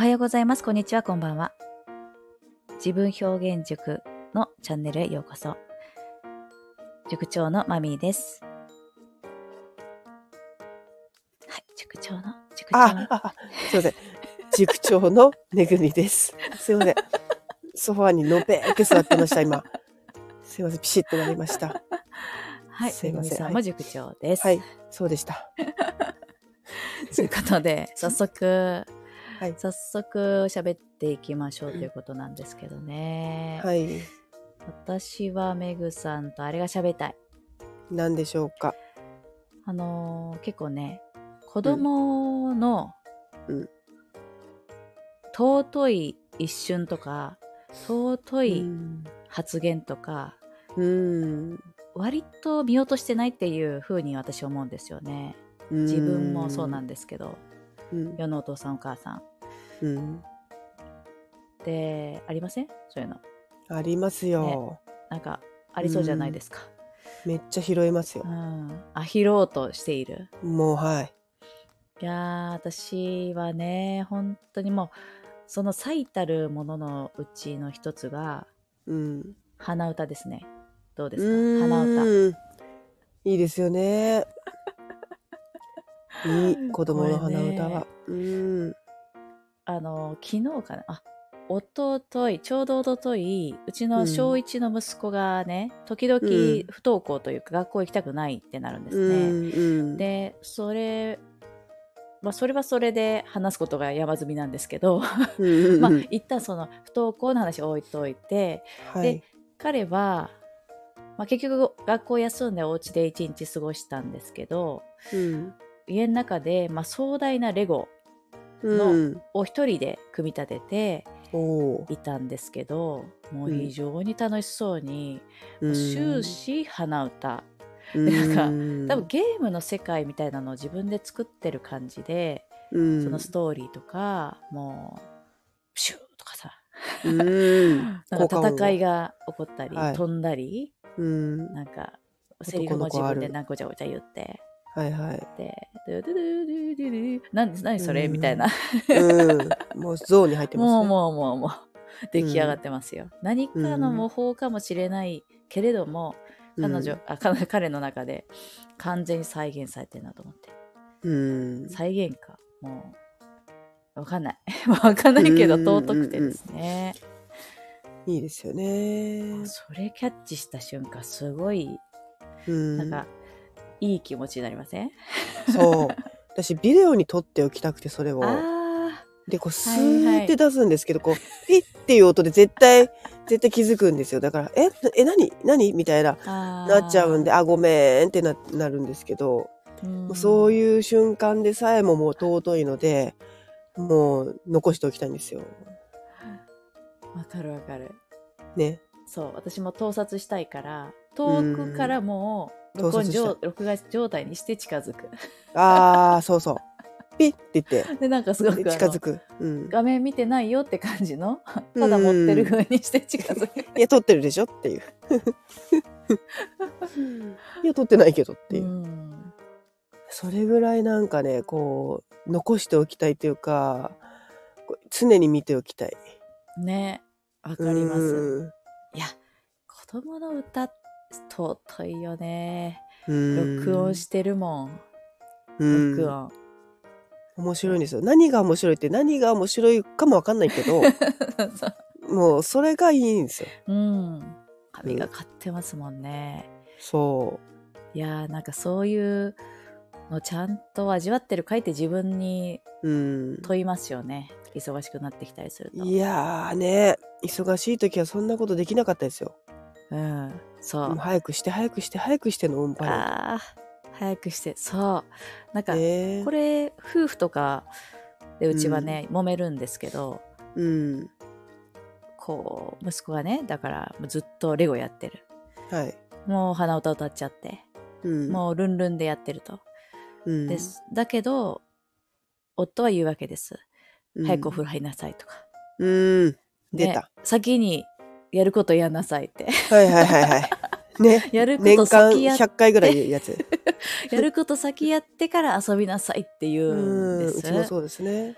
はようございます。こんにちは。こんばんは。自分表現塾のチャンネルへようこそ。塾長のマミーです。はい、塾長の、塾長のあ、あ、あすいません。塾長のめぐみです。すいません。ソファーにのべーく座ってました、今。すいません、ピシッとなりました。はい、すいませんさんも塾長です。はい、そうでした。ということで、早速、はい早速喋っていきましょうということなんですけどね。はい。私はめぐさんとあれが喋りたい。何でしょうか？あのー結構ね、子供の、うん尊い一瞬とか、尊ういん。発言とか、うん。割と見落としてないっていう風に私思うんですよね。自分もそうなんですけど、うん。世のお父さんお母さん。うん。で、ありません？そういうの。ありますよ。なんか、ありそうじゃないですか。めっちゃ拾いますよう。ん。あ、拾おうとしている？もう、はい。いやー、私はね、本当にもう、その最たるもののうちの一つが、うん。鼻歌ですね。どうですうか？鼻歌。ん。いいですよね。いい子供の鼻歌は。うん。あの、昨日かな？あ、おととい、ちょうどおととい、うちの小1の息子がね、時々うん不登校というか、学校行きたくないってなるんですね。うん。で、それ、まあ、それはそれで話すことが山積みなんですけど、うんうんうん、まあ、一旦その不登校の話置いといて、はい。彼は、まあ、結局学校休んでお家で一日過ごしたんですけど、うん。家の中で、まあ、壮大なレゴうん。を一人で組み立てていたんですけど、もう非常に楽しそうに、うん。終始鼻歌。うん。でなん多分ゲームの世界みたいなのを自分で作ってる感じで、うん、そのストーリーとか、もう、プシューとかさ、うん、なんか戦いが起こったり、はい。飛んだり、うん、なんか、セリフも自分でなんかごちゃごちゃ言って、はいはい。で、ドゥドゥドゥドゥドゥドゥ何何それ？うんみたいな。うん、もうゾーンに入ってますね。もうもうもうもう、出来上がってますよ。何かの模倣かもしれないけれども、彼女、あ彼彼の中で完全に再現されてるなと思って。うん、再現か？もう、わかんない。わかんないけど、うん尊くてですね。いいですよね。それキャッチした瞬間、すごい、うん、なんか、いい気持ちになりません、そう。私ビデオに撮っておきたくてそれを。あでこうスはいはいーって出すんですけど、こう ピッっていう音で絶対絶対気づくんですよ。だからええ何何？みたいなあ。なっちゃうんで、あごめんってななるんですけど。もうそうういう瞬間でさえももう尊いので、もう残しておきたいんですよ。ん。わかるわかる。ね。そう、私も盗撮したいから、遠くからもう、録音録画状態にして近づく。ああ、そうそう。ピッって言って、で、なんかすごく近づく。うん。画面見てないよって感じの、ただ持ってる風にして近づく。いや、撮ってるでしょっていう。いや、撮ってないけどっていう。うんそれぐらいなんかね、こう、残しておきたいというか、常に見ておきたい。ね、わかります。うんいや、子供の歌、尊いよね。うん録音してるもん。うん録音。面白いんですよ。何が面白いって何が面白いかもわかんないけど、もうそれがいいんですよ。うん。髪がかってますもんね。そいやーなんかそういうのちゃんと味わってるかいって自分にう。うん。問いますよね。忙しくなってきたりすると。いやーね、忙しい時はそんなことできなかったですよ。うん。そう。もう早くして早くして早くしての運搬ああ、早くして。そう。なんか、ねこれ、夫婦とかでうちはね、揉めるんですけど、うん。こう、息子がね、だからもうずっとレゴやってる。はい。もう鼻歌歌っちゃって、うん。もうルンルンでやってると。うん、です。だけど、夫は言うわけです。うん早くお風呂入りなさいとか。うん。出ねた。先にやることやんなさいって。はいはいはいはい。ね。やるこ年と間先やっ100回ぐらい言うやつ。やること先やってから遊びなさいって言うんうん。です。うちもそうですね。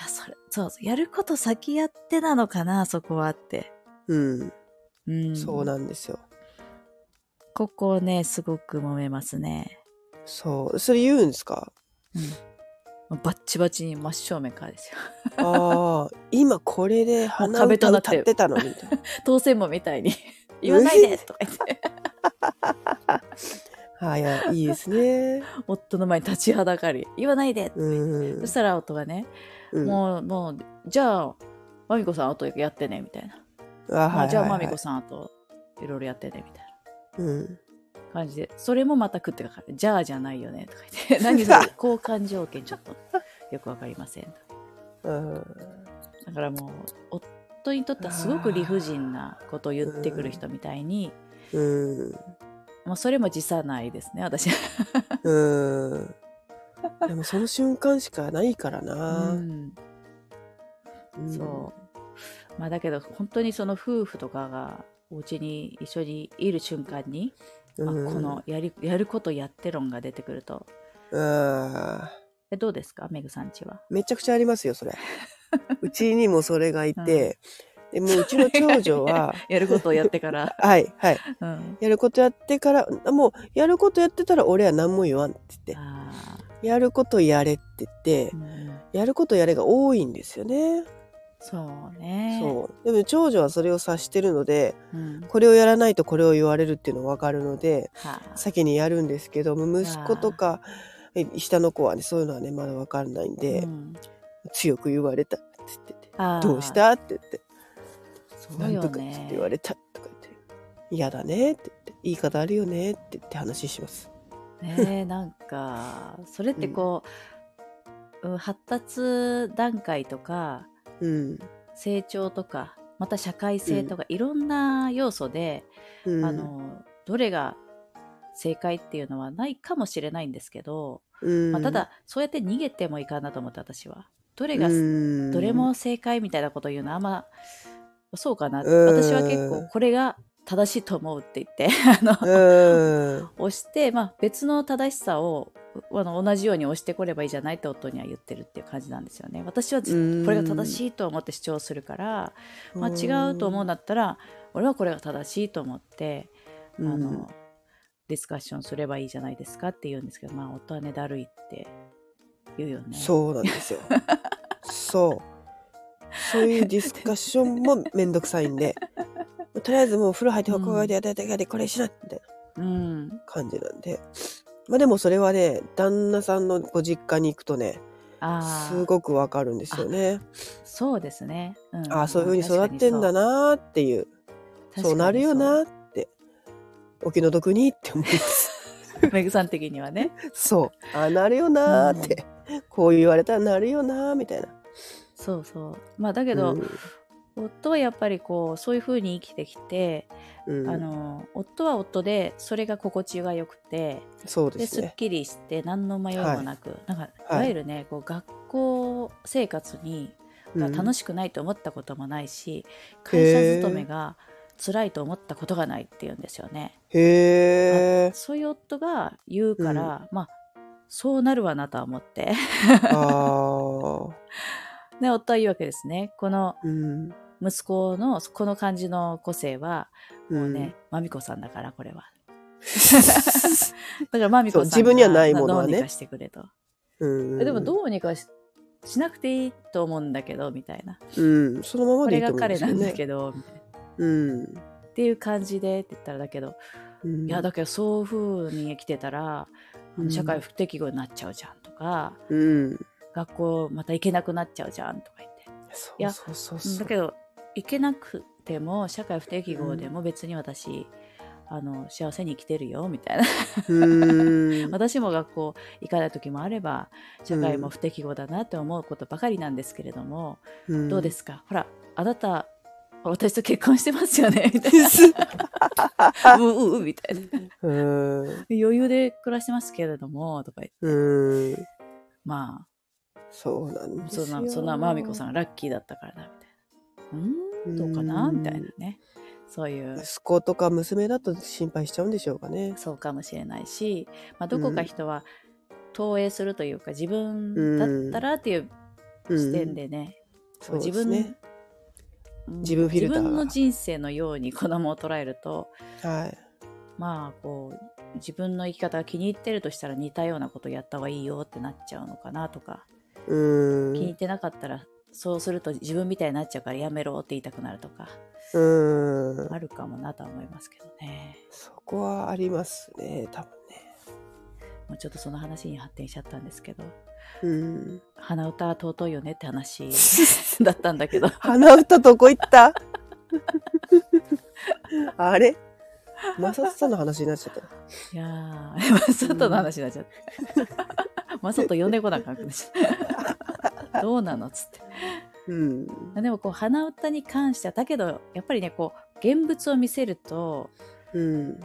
や、それ、そう、やること先やってなのかな、そこはって。うん。うん。そうなんですよ。ここね、すごく揉めますね。そう。それ言うんですか？うん。バッチバチに真正面からですよ。ああ、今これで鼻歌なって歌ってたのみたいな。当選もみたいに 言わないでとか言って、はい、や、いいですね。夫の前に立ちはだかり、言わないで、うん。そしたら夫がね、うん、もう、もう、じゃあ、まみこさんあとやってね、みたいな。あ、はい、まあ、じゃあ、まはいみこさんあといろいろやってね、みたいな。うん。感じで、それもまた食ってかかる。じゃあじゃないよね、とか言って。何それ、交換条件ちょっとよくわかりません。うん。だからもう、夫にとってはすごく理不尽なことを言ってくる人みたいに、うん。もうそれも辞さないですね、私。うん。でもその瞬間しかないからうな。ん、うんそう。まあだけど、本当にその夫婦とかがお家に一緒にいる瞬間に、まあ、うん。このやりやることやって論が出てくると、あえどうですか、メグさんちは。ーめちゃくちゃありますよ、それ。うちにもそれがいて、でもううちの長女は、やることをやってから。はい、はい。うん、やることやってから、もう、やることやってたら俺は何も言わんって言って、あやることやれって言って。ー、うん。やることやれが多いんですよね。そうね。そう。でも長女はそれを察してるので、うん。これをやらないとこれを言われるっていうのが分かるので、はあ、先にやるんですけども、息子とか、え下の子はね、そういうのはね、まだ分かんないんで、うん強く言われたって言ってて、あーどうしたって言って、そうよなんとかってね。言われたとか言って、嫌だねって言って、言い方あるよねって言って話します。ねえ なんかそれってこう、うん発達段階とかうん。成長とかまた社会性とか、いろんな要素で、うん、あのどれが正解っていうのはないかもしれないんですけど、うん、まあ、ただそうやって逃げてもいかんなと思って私は。どれが、うん、どれも正解みたいなこと言うのはあんまそうかな、うん。私は結構これが正しいと思うって言って あの、うん、押して、まあ、別の正しさをあの同じように押してこればいいじゃないって夫には言ってるっていう感じなんですよね。私はこれが正しいと思って主張するから、まあ、違うと思うんだったら俺はこれが正しいと思って、あのディスカッションすればいいじゃないですかって言うんですけど、まあ、夫はねだるいって言うよね。そうなんですよ。そう。そういうディスカッションもめんどくさいんで、とりあえずもう風呂入ってここでやってやってやってこれしなみたいなうん、感じなんで。まあでもそれはね、旦那さんのご実家に行くとね、すごくわかるんですよね。そうですね。うんああ、そういう風に育ってんだなーっていう、そうなるよなーって、お気の毒にって思います。そう。メグさん的にはね。そう。ああ、なるよなーって、こう言われたらなるよなーみたいな。そうそう。まあだけど、夫はやっぱりこうそういう風に生きてきて、うん、あの夫は夫でそれが心地がよくてそうでですすっね。きりして何の迷いもなく、なんかいわゆるね、こう学校生活にが楽ししくないと思ったこともないし、会社勤めが辛いと思ったことがないっていうんですよね。へえ。そういう夫が言うから、まあそうなるわなとは思ってああ。で 夫は言うわけですねこのうん。息子のこの感じの個性はうんもうね、まみこさんだからこれは だからまみこさん自分にはないものはねどうにかしてくれと、うん。えでもどうにかししなくていいと思うんだけどみたいなうん。そのままこれがでいいと思うん彼なんだですよね。けどみたいなうん。っていう感じでって言ったらだけど、うんいやだけどそういう風に生きてたら、社会不適合になっちゃうじゃんとかうん。学校また行けなくなっちゃうじゃんとか言っていやそうそうそうそう。だけど行けなくても社会不適合でも別に私、あの幸せに生きてるよみたいな。うん。私も学校行かない時もあれば社会も不適合だなって思うことばかりなんですけれども、うん。どうですか？ほらあなた私と結婚してますよねみたいな。うううみたいな。うん。余裕で暮らしてますけれどもとか言って。うん。まそうなんあですよ。そんなそんなまみこさんがラッキーだったからだみたいなうーんどうかなうんみたいなねそういう息子とか娘だと心配しちゃうんでしょうかね。そうかもしれないし、まあ、どこか人は投影するというか自分だったらっていう視点でね、そう自分、ね。うん自分フィルターが自分の人生のように子供を捉えるとはい。まあこう自分の生き方が気に入ってるとしたら似たようなことやった方がいいよってなっちゃうのかなとか、うーん。気に入ってなかったらそうすると自分みたいになっちゃうからやめろって言いたくなるとか。うーん。あるかもなとは思いますけどね。そこはありますね、多分もうちょっとその話に発展しちゃったんですけど。ね。うん。鼻歌は尊いよねって話 だったんだけど。鼻歌どこ行った？あれ？マサトさんの話になっちゃった。いやーマサトの話になっちゃった。マサト呼んでこなかった。どうなの？っつってうん。でもこう鼻歌に関してはだけどやっぱりねこう現物を見せるとうん。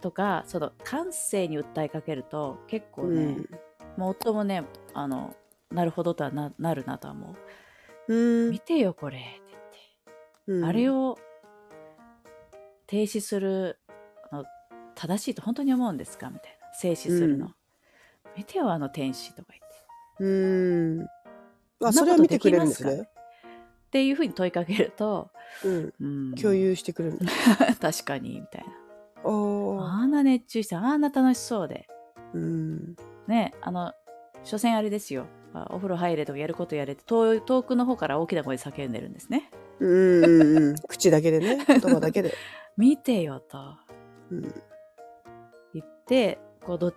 とかその感性に訴えかけると結構ね、うん。もう夫もねあのなるほどとはななるなとは思う、うん見てよこれって言って、うんあれを停止するあの正しいと本当に思うんですか？みたいな静止するの、うん見てよあの天使とか言ってうん。あ、そんなそれは見てくれるんですね。っていうふうに問いかけると、うん。うん、共有してくれるんだ。確かにみたいな。あんな熱中してあんな楽しそうでうん。ねあの所詮あれですよあお風呂入れとかやることやれって遠遠くの方から大きな声で叫んでるんですねうんうんうん。口だけでね。言葉だけで。見てよとうん。言ってこうど、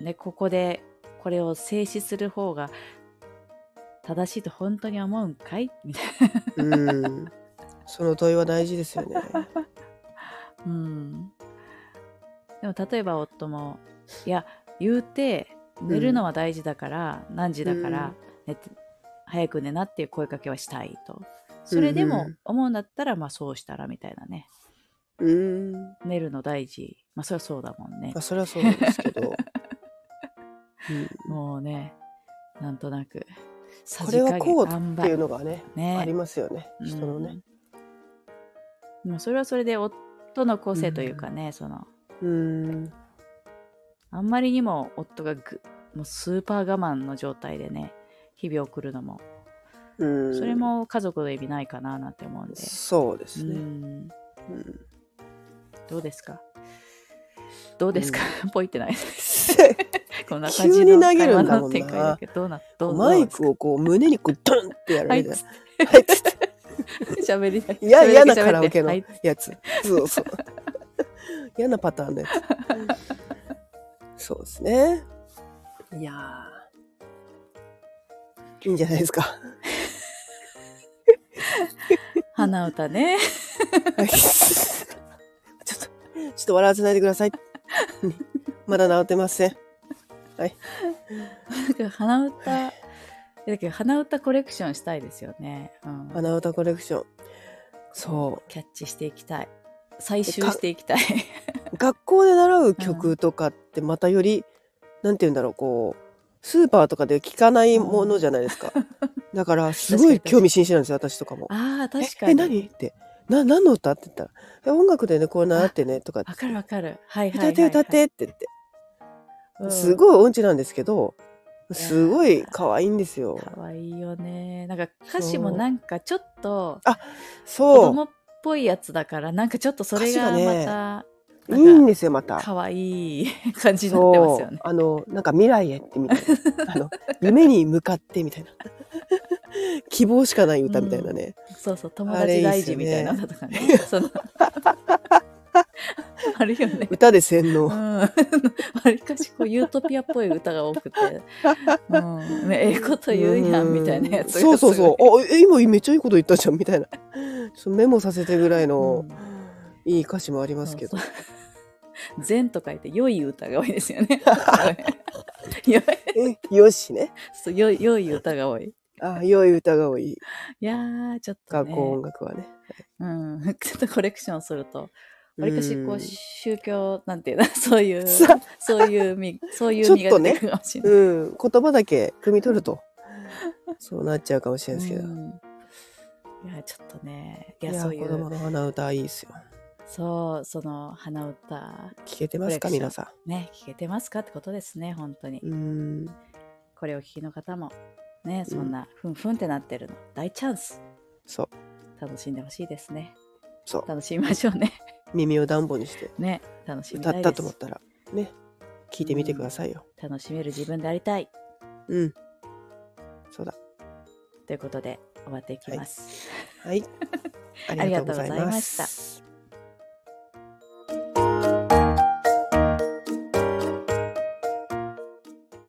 ね、ここでこれを静止する方が正しいと本当に思うんかい？みたいな、うん。その問いは大事ですよね。うん、でも例えば夫もいや言うて寝るのは大事だから、何時だから寝て早く寝なっていう声かけはしたいと。それでもうんうん。思うんだったらまあそうしたらみたいなね。うん。寝るの大事。まあそれはそうだもんね。まあ、それはそうなんですけど。うん、もうねなんとなくこれはこうっていうのがね、ねありますよね。人のね。うん。もうそれはそれで夫の個性というかね、そのうん。あんまりにも夫がぐもうスーパー我慢の状態でね日々送るのも、うん。それも家族の意味ないかななんて思うんで、そうですね。うんうんどうですか？どうですか、ポイってない こんな感急じのに投げるんだもんなどどうなどうマイクをこう胸にこうドンってやらはいれて、はい、つってですか喋りたいいや嫌なカラオケのはいやつ。そうそう。嫌なパターンのやつ。そうですね。いやーいいんじゃないですか。鼻歌ねはいちょっと、ちょっと笑わせないでください。まだ治ってません。はい。鼻歌だけど鼻歌コレクションしたいですよね、うん、鼻歌コレクション。そキャッチしていきたい採集していきたいう。学校で習う曲とかってまたより、なんて言うんだろう、こう、スーパーとかで聴かないものじゃないですか。だから、すごい興味津々なんですよ、私とかも。ああ確え、えかに何？って。な、何の歌？って言ったら、え音楽でね、こう習ってね、とかってわかるわかるはいはいはい、歌って歌ってって言って。うんすごい音痴なんですけど、すごい可愛いんですよ。かわいいよねなんか歌詞もなんかちょっと子そう。供っぽいやつだからなんかちょっとそれがまた、いいんですよ、また。かわいい感じになってますよね。あの、なんか未来へってみたいな。あの、夢に向かってみたいな。希望しかない歌みたいなね。そうそう友達大事みたいな歌とかね。そのあるよね。歌で洗う脳。ん、わりかしこうユートピアっぽい歌が多くて、うん、ねええこと言うやんみたいなやつがそうそうそう。あ、え、今めっちゃいいこと言ったじゃん、みたいな。メモさせてぐらいのうんいい歌詞もありますけど。善と書いて良い歌が多いですよね。よしね。そう良い良い歌が多い。あ、良い歌が多い。いやー、ちょっとね。学校音楽はね。うん。ちょっとコレクションすると、わりかしこううん宗教、なんていうの、そういう、さそういうみ、そういう身が出てくるかもしれない。うん、言葉だけ汲み取ると、そうなっちゃうかもしれないですけど。うんいや、ちょっとね、いいや、や、そういう、子供の鼻歌いいですよ。そう、その鼻歌、聞けてますか？皆さね、聞けてますか？ってことですね、本当に。ん。うん。これをお聞きの方も、ね、そんなふんふんってなってるの大チャンスそう。楽しんでほしいですねそう。楽しみましょうね耳を暖房にしてね楽しみ歌ったと思ったら、ね、聞いてみてくださいよ。楽しめる自分でありたいうん。そうだ。ということで終わっていきます、はい。ありがとうございまありがとうございましたす。